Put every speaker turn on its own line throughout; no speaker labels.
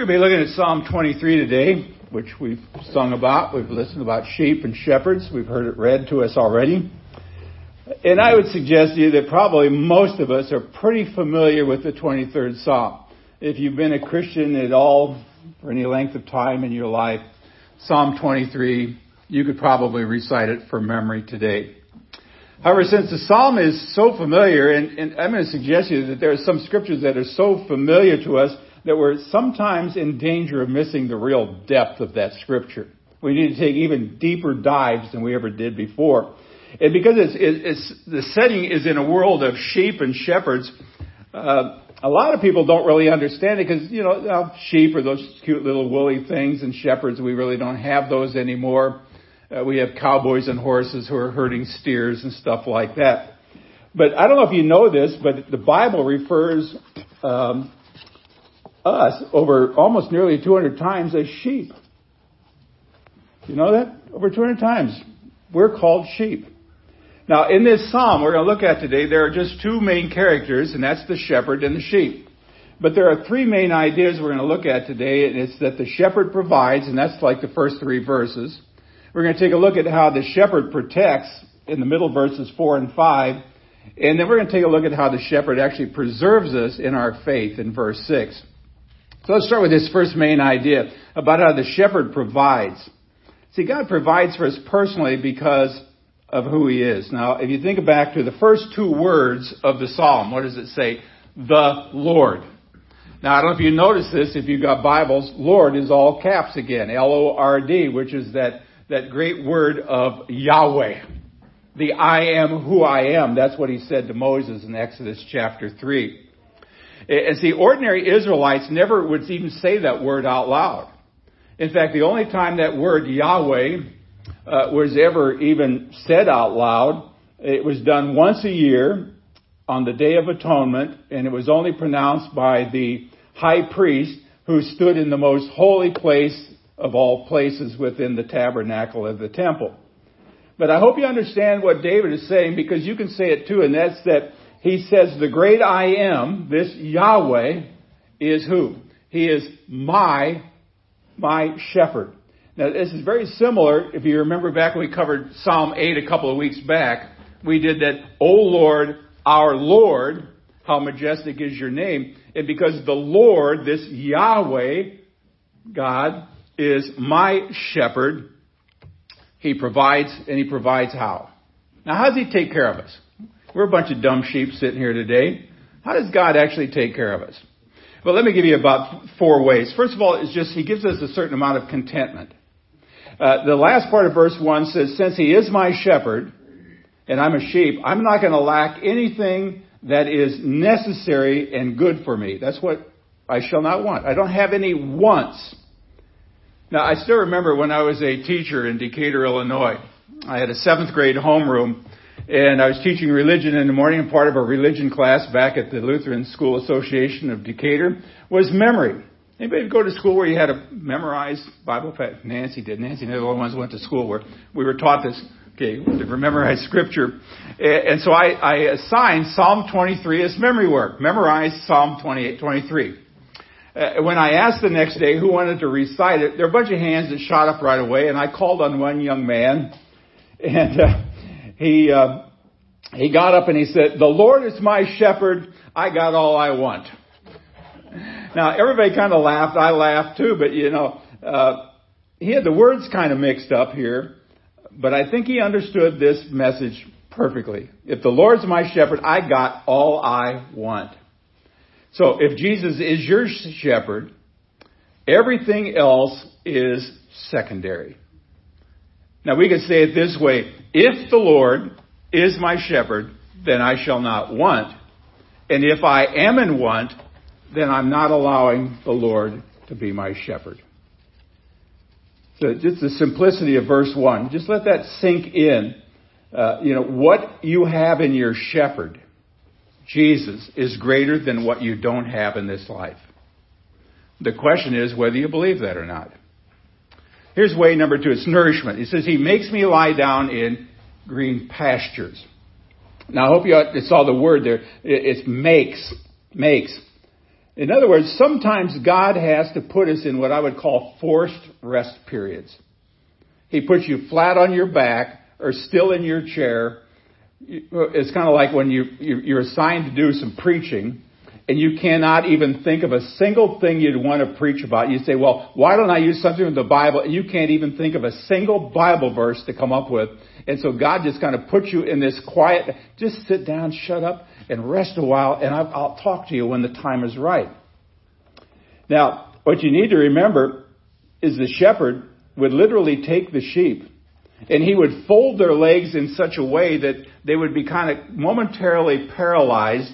going to be looking at Psalm 23 today, which we've sung about. We've listened about sheep and shepherds. We've heard it read to us already. And I would suggest to you that probably most of us are pretty familiar with the 23rd Psalm. If you've been a Christian at all for any length of time in your life, Psalm 23, you could probably recite it from memory today. However, since the Psalm is so familiar, and, and I'm going to suggest to you that there are some scriptures that are so familiar to us that we're sometimes in danger of missing the real depth of that scripture. We need to take even deeper dives than we ever did before. And because it's, it's the setting is in a world of sheep and shepherds, uh, a lot of people don't really understand it because, you know, sheep are those cute little woolly things and shepherds, we really don't have those anymore. Uh, we have cowboys and horses who are herding steers and stuff like that. But I don't know if you know this, but the Bible refers um, us over almost nearly 200 times as sheep. You know that? Over 200 times. We're called sheep. Now, in this psalm we're going to look at today, there are just two main characters, and that's the shepherd and the sheep. But there are three main ideas we're going to look at today, and it's that the shepherd provides, and that's like the first three verses. We're going to take a look at how the shepherd protects in the middle verses 4 and 5. And then we're going to take a look at how the shepherd actually preserves us in our faith in verse 6. So let's start with this first main idea about how the shepherd provides. See, God provides for us personally because of who He is. Now, if you think back to the first two words of the Psalm, what does it say? The Lord. Now, I don't know if you notice this, if you've got Bibles, Lord is all caps again, L-O-R-D, which is that, that great word of Yahweh. The I am who I am. That's what He said to Moses in Exodus chapter 3. And see, ordinary Israelites never would even say that word out loud. In fact, the only time that word Yahweh uh, was ever even said out loud, it was done once a year on the Day of Atonement, and it was only pronounced by the high priest who stood in the most holy place of all places within the tabernacle of the temple. But I hope you understand what David is saying because you can say it too, and that's that he says the great I am, this Yahweh, is who? He is my, my shepherd. Now this is very similar, if you remember back when we covered Psalm 8 a couple of weeks back, we did that, O Lord, our Lord, how majestic is your name. And because the Lord, this Yahweh, God, is my shepherd, he provides, and he provides how? Now how does he take care of us? We're a bunch of dumb sheep sitting here today. How does God actually take care of us? Well, let me give you about four ways. First of all, it's just He gives us a certain amount of contentment. Uh, the last part of verse 1 says, Since He is my shepherd, and I'm a sheep, I'm not going to lack anything that is necessary and good for me. That's what I shall not want. I don't have any wants. Now, I still remember when I was a teacher in Decatur, Illinois. I had a seventh grade homeroom and I was teaching religion in the morning, and part of a religion class back at the Lutheran School Association of Decatur was memory. Anybody go to school where you had to memorize Bible? Nancy did. Nancy and the other ones went to school where we were taught this. Okay, to memorize scripture. And so I, I assigned Psalm 23 as memory work. Memorize Psalm 28, 23. Uh, when I asked the next day who wanted to recite it, there were a bunch of hands that shot up right away, and I called on one young man, and uh, he, uh, he got up and he said, the Lord is my shepherd. I got all I want. Now everybody kind of laughed. I laughed too, but you know, uh, he had the words kind of mixed up here, but I think he understood this message perfectly. If the Lord's my shepherd, I got all I want. So if Jesus is your shepherd, everything else is secondary. Now we could say it this way, if the Lord is my shepherd, then I shall not want. And if I am in want, then I'm not allowing the Lord to be my shepherd. So just the simplicity of verse 1, just let that sink in. Uh, you know, what you have in your shepherd, Jesus, is greater than what you don't have in this life. The question is whether you believe that or not. Here's way number two. It's nourishment. He says, He makes me lie down in green pastures. Now, I hope you saw the word there. It's makes. Makes. In other words, sometimes God has to put us in what I would call forced rest periods. He puts you flat on your back or still in your chair. It's kind of like when you, you're assigned to do some preaching and you cannot even think of a single thing you'd want to preach about. You say, well, why don't I use something from the Bible? And you can't even think of a single Bible verse to come up with. And so God just kind of puts you in this quiet, just sit down, shut up, and rest a while, and I'll talk to you when the time is right. Now, what you need to remember is the shepherd would literally take the sheep and he would fold their legs in such a way that they would be kind of momentarily paralyzed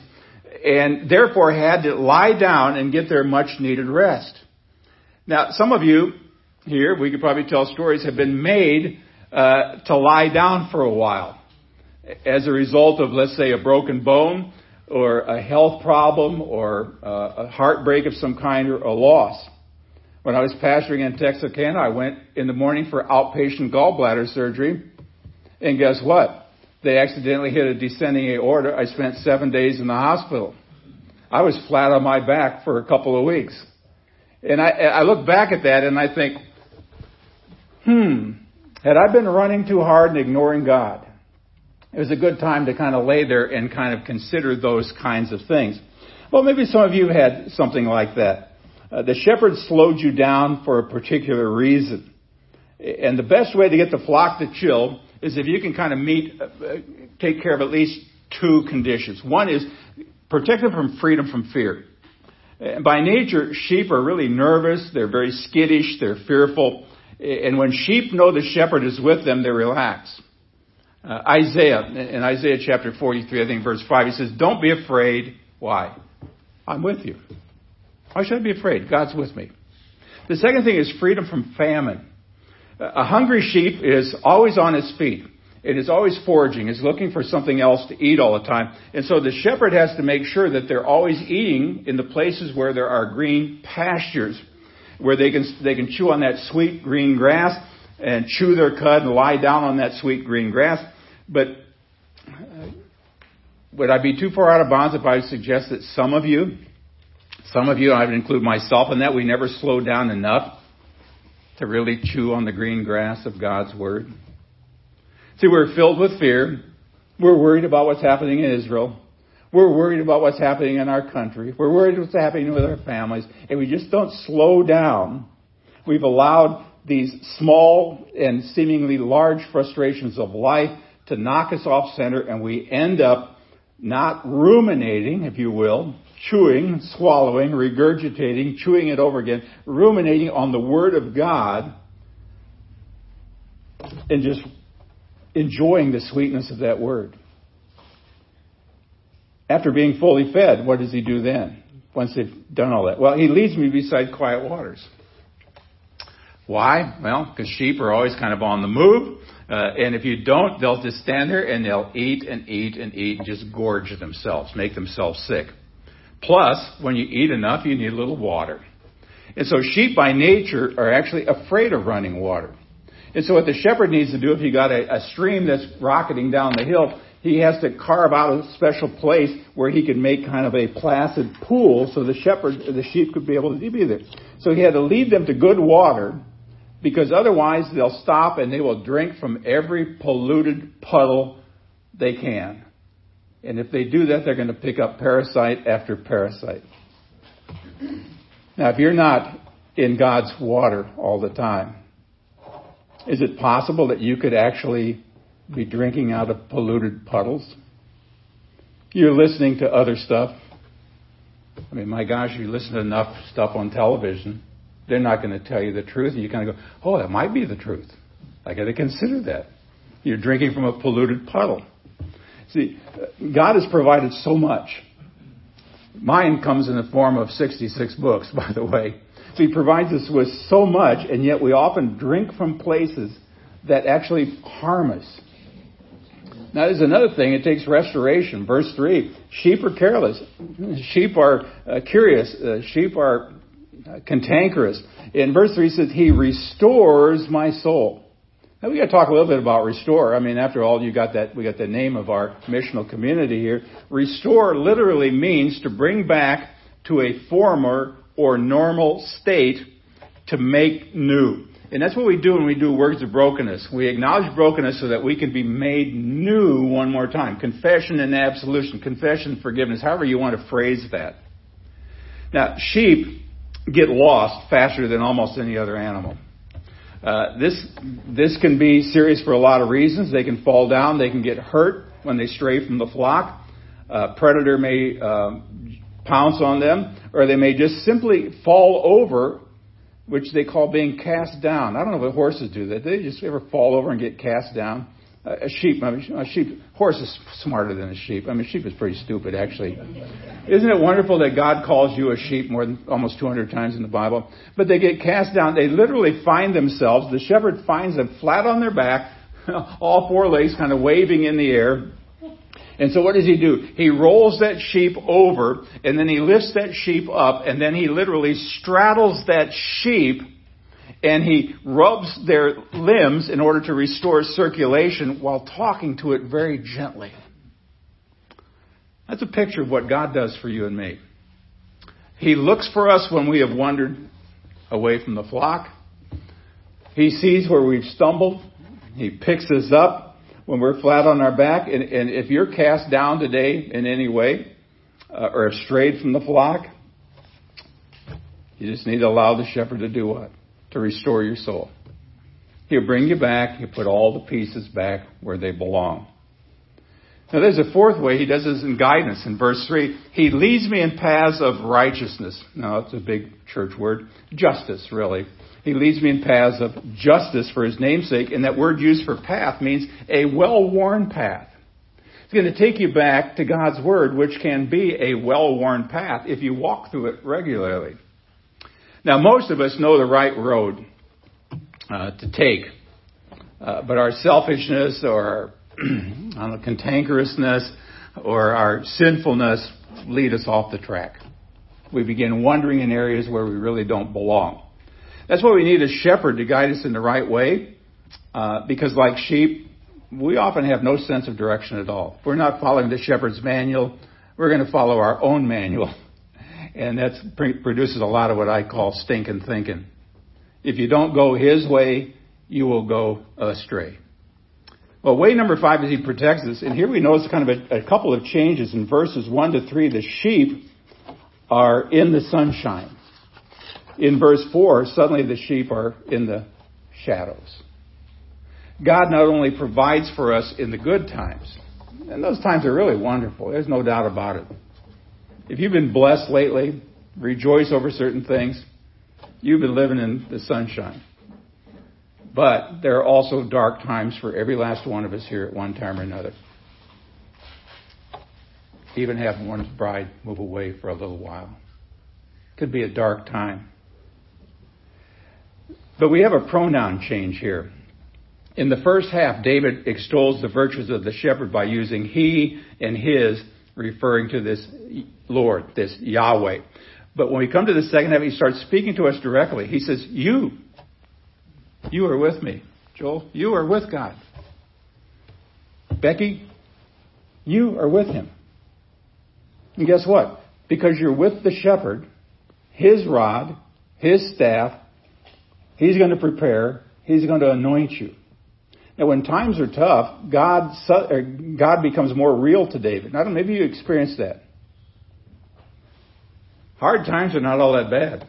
and therefore had to lie down and get their much needed rest. Now, some of you here, we could probably tell stories, have been made uh, to lie down for a while as a result of, let's say, a broken bone or a health problem or uh, a heartbreak of some kind or a loss. When I was pastoring in Texarkana, I went in the morning for outpatient gallbladder surgery, and guess what? They accidentally hit a descending aorta. I spent seven days in the hospital. I was flat on my back for a couple of weeks. And I, I look back at that and I think, hmm, had I been running too hard and ignoring God, it was a good time to kind of lay there and kind of consider those kinds of things. Well, maybe some of you had something like that. Uh, the shepherd slowed you down for a particular reason. And the best way to get the flock to chill is if you can kind of meet, uh, take care of at least two conditions. One is protect them from freedom from fear. And by nature, sheep are really nervous. They're very skittish. They're fearful. And when sheep know the shepherd is with them, they relax. Uh, Isaiah, in Isaiah chapter 43, I think verse 5, he says, Don't be afraid. Why? I'm with you. Why should I be afraid? God's with me. The second thing is freedom from famine. A hungry sheep is always on its feet. It is always foraging, It's looking for something else to eat all the time. And so the shepherd has to make sure that they're always eating in the places where there are green pastures, where they can, they can chew on that sweet green grass and chew their cud and lie down on that sweet green grass. But uh, would I be too far out of bounds if I suggest that some of you, some of you, I would include myself in that, we never slow down enough to really chew on the green grass of God's Word. See, we're filled with fear. We're worried about what's happening in Israel. We're worried about what's happening in our country. We're worried what's happening with our families. And we just don't slow down. We've allowed these small and seemingly large frustrations of life to knock us off center and we end up not ruminating, if you will, chewing, swallowing, regurgitating, chewing it over again, ruminating on the Word of God, and just enjoying the sweetness of that Word. After being fully fed, what does He do then? Once they've done all that? Well, He leads me beside quiet waters. Why? Well, because sheep are always kind of on the move. Uh, and if you don't, they'll just stand there and they'll eat and eat and eat and just gorge themselves, make themselves sick. Plus, when you eat enough, you need a little water. And so sheep by nature are actually afraid of running water. And so what the shepherd needs to do if he got a, a stream that's rocketing down the hill, he has to carve out a special place where he could make kind of a placid pool so the shepherd, the sheep could be able to be there. So he had to lead them to good water because otherwise they'll stop and they will drink from every polluted puddle they can. And if they do that, they're going to pick up parasite after parasite. Now, if you're not in God's water all the time, is it possible that you could actually be drinking out of polluted puddles? You're listening to other stuff. I mean, my gosh, you listen to enough stuff on television, they're not going to tell you the truth. And you kind of go, oh, that might be the truth. I got to consider that. You're drinking from a polluted puddle. See, God has provided so much. Mine comes in the form of 66 books, by the way. So He provides us with so much, and yet we often drink from places that actually harm us. Now, there's another thing. It takes restoration. Verse 3 Sheep are careless. Sheep are uh, curious. Uh, sheep are uh, cantankerous. In verse 3 it says, He restores my soul. Now we got to talk a little bit about restore. I mean, after all, you got that, we got the name of our missional community here. Restore literally means to bring back to a former or normal state to make new. And that's what we do when we do words of brokenness. We acknowledge brokenness so that we can be made new one more time. Confession and absolution, confession forgiveness, however you want to phrase that. Now, sheep get lost faster than almost any other animal. Uh, this this can be serious for a lot of reasons. They can fall down. They can get hurt when they stray from the flock. A predator may uh, pounce on them, or they may just simply fall over, which they call being cast down. I don't know if horses do that. They just ever fall over and get cast down a sheep, I mean, a sheep, horse is smarter than a sheep. I mean, sheep is pretty stupid, actually. Isn't it wonderful that God calls you a sheep more than almost 200 times in the Bible? But they get cast down. They literally find themselves, the shepherd finds them flat on their back, all four legs kind of waving in the air. And so what does he do? He rolls that sheep over, and then he lifts that sheep up, and then he literally straddles that sheep and he rubs their limbs in order to restore circulation while talking to it very gently. That's a picture of what God does for you and me. He looks for us when we have wandered away from the flock. He sees where we've stumbled. He picks us up when we're flat on our back. And, and if you're cast down today in any way uh, or have strayed from the flock, you just need to allow the shepherd to do what? To restore your soul. He'll bring you back. He'll put all the pieces back where they belong. Now there's a fourth way he does this in guidance. In verse 3, he leads me in paths of righteousness. Now that's a big church word. Justice, really. He leads me in paths of justice for his namesake, and that word used for path means a well-worn path. It's going to take you back to God's Word, which can be a well-worn path if you walk through it regularly. Now, most of us know the right road uh, to take, uh, but our selfishness or our cantankerousness or our sinfulness lead us off the track. We begin wandering in areas where we really don't belong. That's why we need a shepherd to guide us in the right way, uh, because like sheep, we often have no sense of direction at all. If we're not following the shepherd's manual, we're going to follow our own manual. And that produces a lot of what I call stinking thinking. If you don't go his way, you will go astray. Well, way number five is he protects us. And here we notice kind of a, a couple of changes in verses one to three. The sheep are in the sunshine. In verse four, suddenly the sheep are in the shadows. God not only provides for us in the good times, and those times are really wonderful. There's no doubt about it. If you've been blessed lately, rejoice over certain things. You've been living in the sunshine. But there are also dark times for every last one of us here at one time or another. Even having one's bride move away for a little while. Could be a dark time. But we have a pronoun change here. In the first half, David extols the virtues of the shepherd by using he and his referring to this Lord, this Yahweh. But when we come to the second half, he starts speaking to us directly. He says, You, you are with me. Joel, you are with God. Becky, you are with him. And guess what? Because you're with the shepherd, his rod, his staff, he's going to prepare, he's going to anoint you. Now, when times are tough, God, God becomes more real to David. Maybe you experienced that. Hard times are not all that bad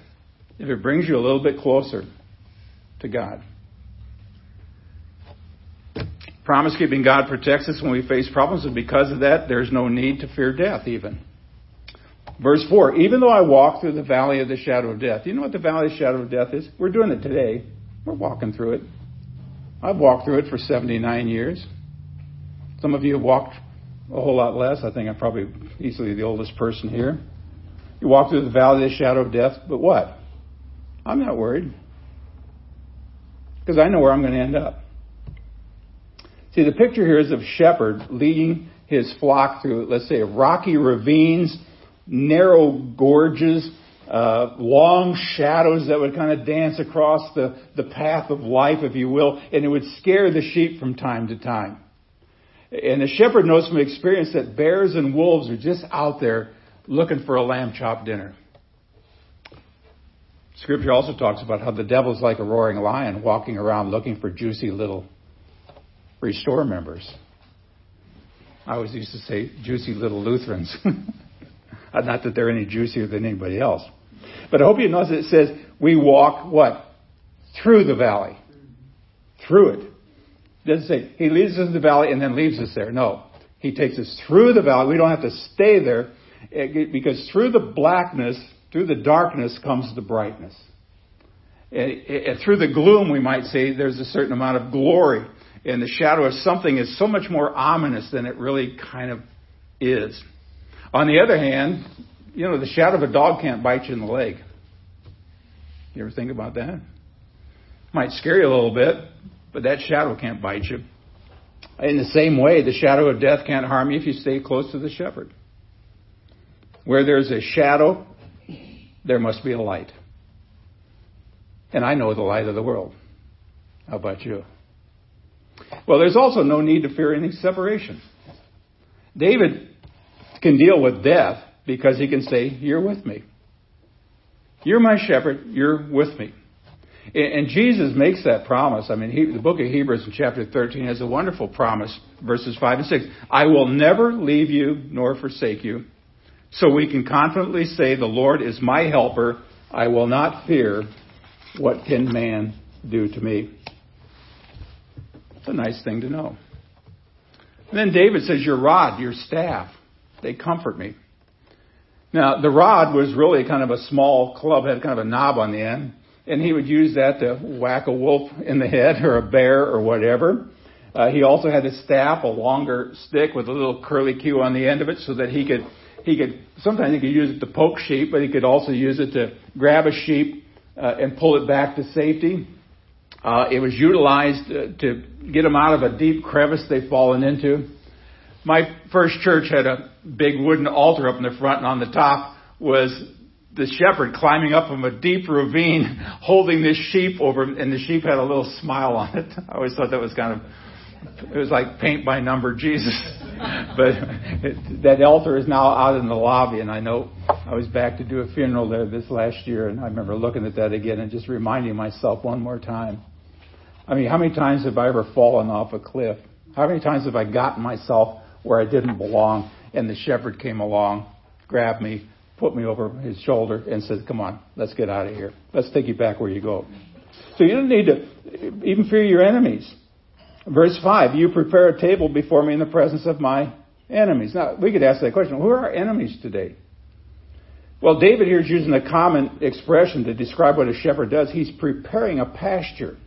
if it brings you a little bit closer to God. Promise keeping God protects us when we face problems, and because of that, there's no need to fear death, even. Verse 4 Even though I walk through the valley of the shadow of death, you know what the valley of the shadow of death is? We're doing it today. We're walking through it. I've walked through it for 79 years. Some of you have walked a whole lot less. I think I'm probably easily the oldest person here. You walk through the valley of the shadow of death, but what? I'm not worried. Because I know where I'm going to end up. See, the picture here is of shepherd leading his flock through, let's say, rocky ravines, narrow gorges, uh, long shadows that would kind of dance across the, the path of life, if you will, and it would scare the sheep from time to time. And the shepherd knows from experience that bears and wolves are just out there looking for a lamb chop dinner. Scripture also talks about how the devil's like a roaring lion walking around looking for juicy little restore members. I always used to say juicy little Lutherans. Not that they're any juicier than anybody else. But I hope you notice it says we walk what? Through the valley. Through it. It doesn't say he leads us in the valley and then leaves us there. No. He takes us through the valley. We don't have to stay there eh, because through the blackness, through the darkness comes the brightness. And through the gloom, we might say, there's a certain amount of glory. And the shadow of something is so much more ominous than it really kind of is. On the other hand, you know, the shadow of a dog can't bite you in the leg. You ever think about that? Might scare you a little bit, but that shadow can't bite you. In the same way, the shadow of death can't harm you if you stay close to the shepherd. Where there's a shadow, there must be a light. And I know the light of the world. How about you? Well, there's also no need to fear any separation. David can deal with death because he can say, You're with me. You're my shepherd. You're with me. And Jesus makes that promise. I mean, he, the book of Hebrews in chapter 13 has a wonderful promise, verses 5 and 6. I will never leave you nor forsake you. So we can confidently say, The Lord is my helper. I will not fear. What can man do to me? It's a nice thing to know. And then David says, Your rod, your staff, they comfort me. Now, the rod was really kind of a small club, had kind of a knob on the end, and he would use that to whack a wolf in the head or a bear or whatever. Uh, he also had a staff, a longer stick with a little curly cue on the end of it so that he could, he could, sometimes he could use it to poke sheep, but he could also use it to grab a sheep uh, and pull it back to safety. Uh, it was utilized uh, to get them out of a deep crevice they'd fallen into. My first church had a big wooden altar up in the front, and on the top was the shepherd climbing up from a deep ravine, holding this sheep over, and the sheep had a little smile on it. I always thought that was kind of, it was like paint by number Jesus. but it, that altar is now out in the lobby, and I know I was back to do a funeral there this last year, and I remember looking at that again and just reminding myself one more time. I mean, how many times have I ever fallen off a cliff? How many times have I gotten myself where I didn't belong, and the shepherd came along, grabbed me, put me over his shoulder, and said, Come on, let's get out of here. Let's take you back where you go. So you don't need to even fear your enemies. Verse 5 You prepare a table before me in the presence of my enemies. Now, we could ask that question who are our enemies today? Well, David here is using a common expression to describe what a shepherd does. He's preparing a pasture.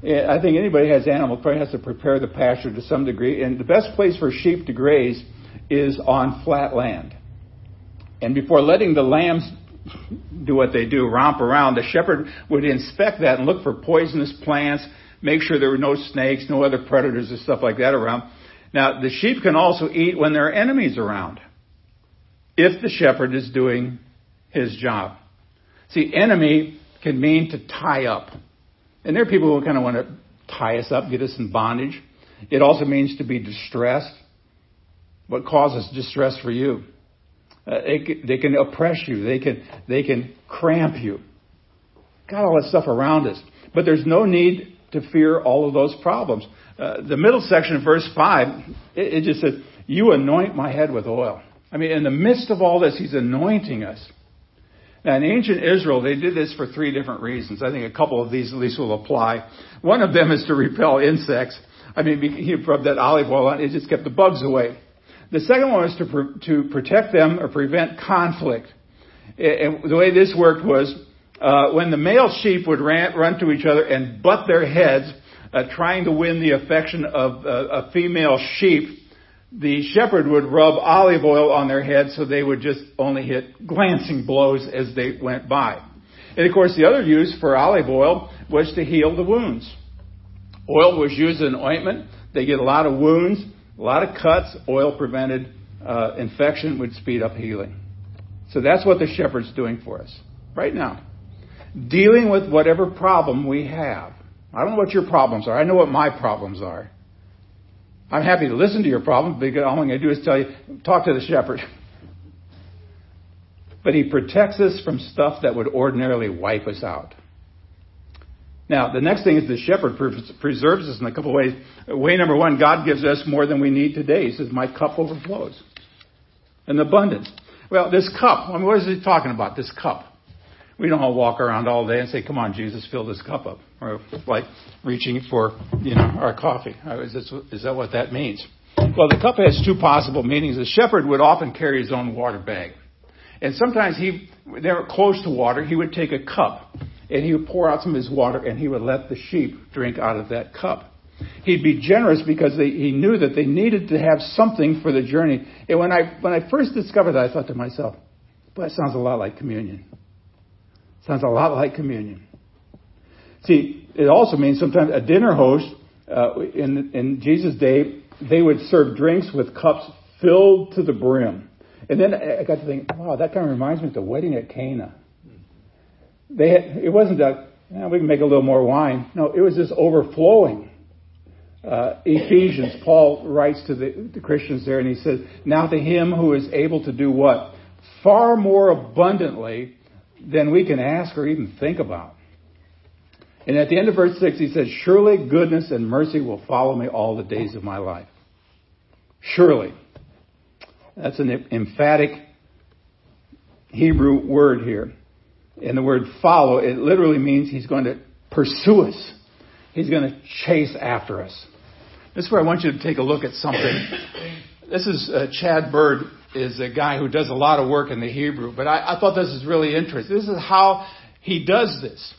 I think anybody has animals probably has to prepare the pasture to some degree. And the best place for sheep to graze is on flat land. And before letting the lambs do what they do, romp around, the shepherd would inspect that and look for poisonous plants, make sure there were no snakes, no other predators or stuff like that around. Now, the sheep can also eat when there are enemies around, if the shepherd is doing his job. See, enemy can mean to tie up. And there are people who kind of want to tie us up, get us in bondage. It also means to be distressed. What causes distress for you? Uh, it, they can oppress you. They can, they can cramp you. Got all that stuff around us. But there's no need to fear all of those problems. Uh, the middle section verse 5, it, it just says, You anoint my head with oil. I mean, in the midst of all this, he's anointing us. Now, in ancient Israel, they did this for three different reasons. I think a couple of these at least will apply. One of them is to repel insects. I mean, he rubbed that olive oil on, it just kept the bugs away. The second one was to, pr- to protect them or prevent conflict. And the way this worked was uh, when the male sheep would ran, run to each other and butt their heads, uh, trying to win the affection of uh, a female sheep, the shepherd would rub olive oil on their head so they would just only hit glancing blows as they went by. And of course, the other use for olive oil was to heal the wounds. Oil was used as an ointment. They get a lot of wounds, a lot of cuts. Oil prevented uh, infection, would speed up healing. So that's what the shepherd's doing for us right now. Dealing with whatever problem we have. I don't know what your problems are. I know what my problems are. I'm happy to listen to your problem because all I'm going to do is tell you, talk to the shepherd. but he protects us from stuff that would ordinarily wipe us out. Now, the next thing is the shepherd preserves us in a couple ways. Way number one, God gives us more than we need today. He says, My cup overflows. An abundance. Well, this cup, I mean, what is he talking about? This cup. We don't all walk around all day and say, Come on, Jesus, fill this cup up. Or like reaching for, you know, our coffee. Is, this, is that what that means? Well, the cup has two possible meanings. The shepherd would often carry his own water bag. And sometimes he, they were close to water, he would take a cup and he would pour out some of his water and he would let the sheep drink out of that cup. He'd be generous because they, he knew that they needed to have something for the journey. And when I, when I first discovered that, I thought to myself, boy, that sounds a lot like communion. Sounds a lot like communion. See, it also means sometimes a dinner host uh, in, in Jesus' day, they would serve drinks with cups filled to the brim. And then I got to think, wow, that kind of reminds me of the wedding at Cana. They had, it wasn't that yeah, we can make a little more wine. No, it was just overflowing. Uh, Ephesians, Paul writes to the, the Christians there, and he says, "Now to him who is able to do what far more abundantly than we can ask or even think about." And at the end of verse six, he says, "Surely goodness and mercy will follow me all the days of my life." Surely. That's an emphatic Hebrew word here. And the word follow, it literally means he's going to pursue us. He's going to chase after us. This is where I want you to take a look at something. This is uh, Chad Bird is a guy who does a lot of work in the Hebrew, but I, I thought this is really interesting. This is how he does this.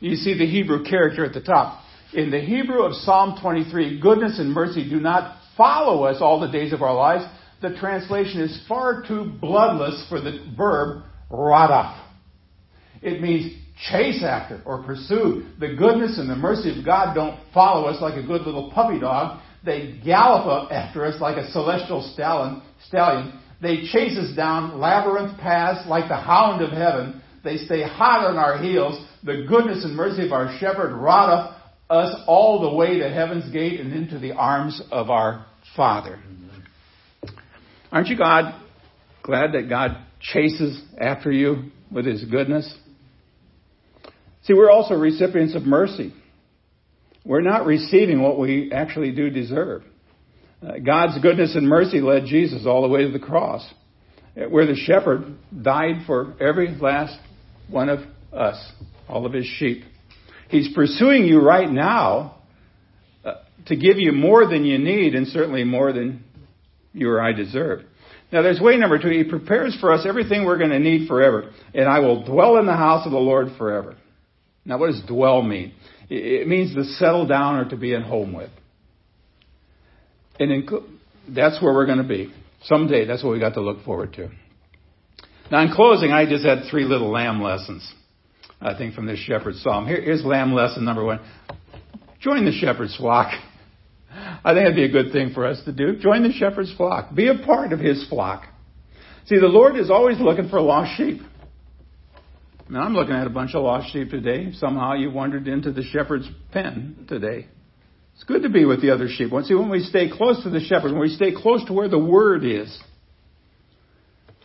You see the Hebrew character at the top. In the Hebrew of Psalm 23, goodness and mercy do not follow us all the days of our lives. The translation is far too bloodless for the verb radaf. It means chase after or pursue. The goodness and the mercy of God don't follow us like a good little puppy dog. They gallop after us like a celestial stallion. Stallion. They chase us down labyrinth paths like the hound of heaven. They stay hot on our heels. The goodness and mercy of our shepherd rod us all the way to heaven's gate and into the arms of our Father. Aren't you God glad that God chases after you with his goodness? See, we're also recipients of mercy. We're not receiving what we actually do deserve. Uh, God's goodness and mercy led Jesus all the way to the cross, uh, where the shepherd died for every last one of us, all of his sheep. He's pursuing you right now uh, to give you more than you need and certainly more than you or I deserve. Now there's way number two. He prepares for us everything we're going to need forever. And I will dwell in the house of the Lord forever. Now, what does dwell mean? It means to settle down or to be at home with. And that's where we're going to be. Someday, that's what we got to look forward to. Now, in closing, I just had three little lamb lessons, I think, from this shepherd's psalm. Here, here's lamb lesson number one. Join the shepherd's flock. I think it'd be a good thing for us to do. Join the shepherd's flock. Be a part of his flock. See, the Lord is always looking for lost sheep. Now, I'm looking at a bunch of lost sheep today. Somehow you wandered into the shepherd's pen today. It's good to be with the other sheep. See, when we stay close to the shepherd, when we stay close to where the word is,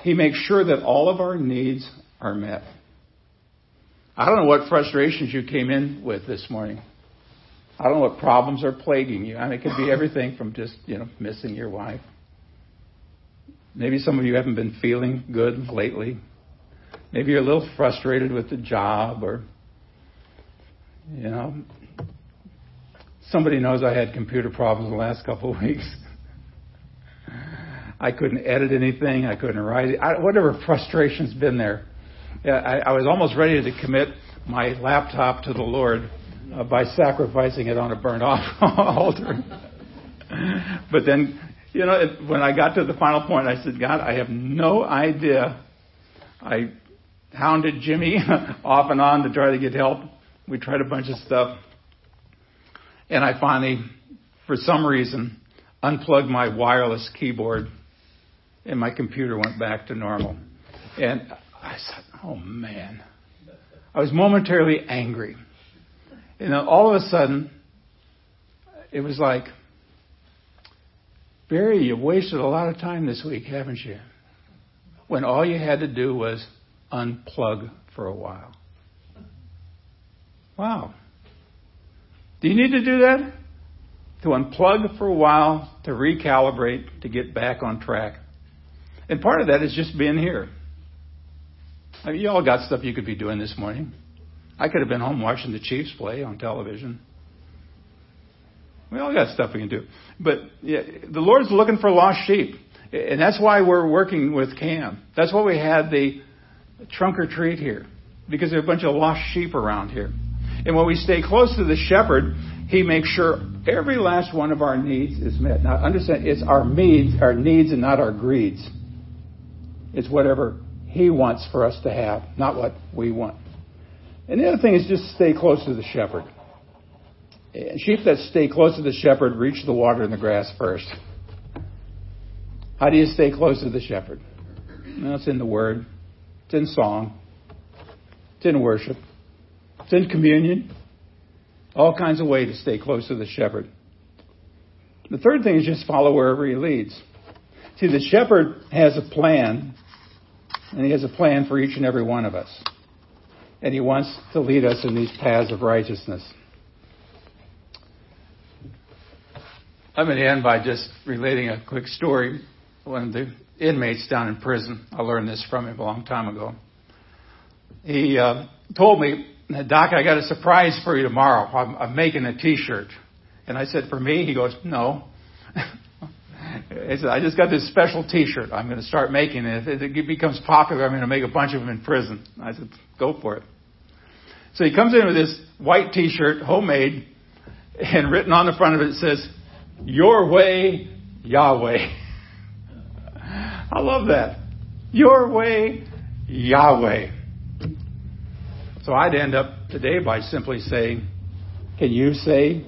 he makes sure that all of our needs are met. I don't know what frustrations you came in with this morning. I don't know what problems are plaguing you. I mean, it could be everything from just, you know, missing your wife. Maybe some of you haven't been feeling good lately. Maybe you're a little frustrated with the job or, you know, somebody knows I had computer problems the last couple of weeks. I couldn't edit anything. I couldn't write. I, whatever frustration's been there. Yeah, I, I was almost ready to commit my laptop to the Lord uh, by sacrificing it on a burnt off altar. but then, you know, it, when I got to the final point, I said, God, I have no idea. I hounded Jimmy off and on to try to get help. We tried a bunch of stuff. And I finally, for some reason, unplugged my wireless keyboard and my computer went back to normal. And I said, oh man. I was momentarily angry. And then all of a sudden, it was like, Barry, you've wasted a lot of time this week, haven't you? when all you had to do was unplug for a while. Wow. Do you need to do that? To unplug for a while, to recalibrate, to get back on track. And part of that is just being here. I mean, you all got stuff you could be doing this morning. I could have been home watching the Chiefs play on television. We all got stuff we can do. But yeah, the Lord's looking for lost sheep. And that's why we're working with Cam. That's why we had the trunk or treat here. Because there are a bunch of lost sheep around here. And when we stay close to the shepherd, he makes sure every last one of our needs is met. Now understand, it's our needs, our needs and not our greeds. It's whatever he wants for us to have, not what we want. And the other thing is just stay close to the shepherd. Sheep that stay close to the shepherd reach the water and the grass first. How do you stay close to the shepherd? Well, it's in the Word, it's in song, it's in worship, in communion. All kinds of ways to stay close to the shepherd. The third thing is just follow wherever he leads. See, the shepherd has a plan, and he has a plan for each and every one of us. And he wants to lead us in these paths of righteousness. I'm going to end by just relating a quick story. One of the inmates down in prison, I learned this from him a long time ago. He uh, told me, Doc, I got a surprise for you tomorrow. I'm, I'm making a T-shirt. And I said, for me? He goes, no. he said, I just got this special T-shirt. I'm going to start making it. If it becomes popular, I'm going to make a bunch of them in prison. I said, go for it. So he comes in with this white T-shirt, homemade, and written on the front of it says, your way, Yahweh. I love that. Your way, Yahweh. So I'd end up today by simply saying, Can you say,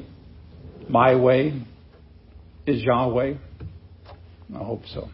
My way is Yahweh? I hope so.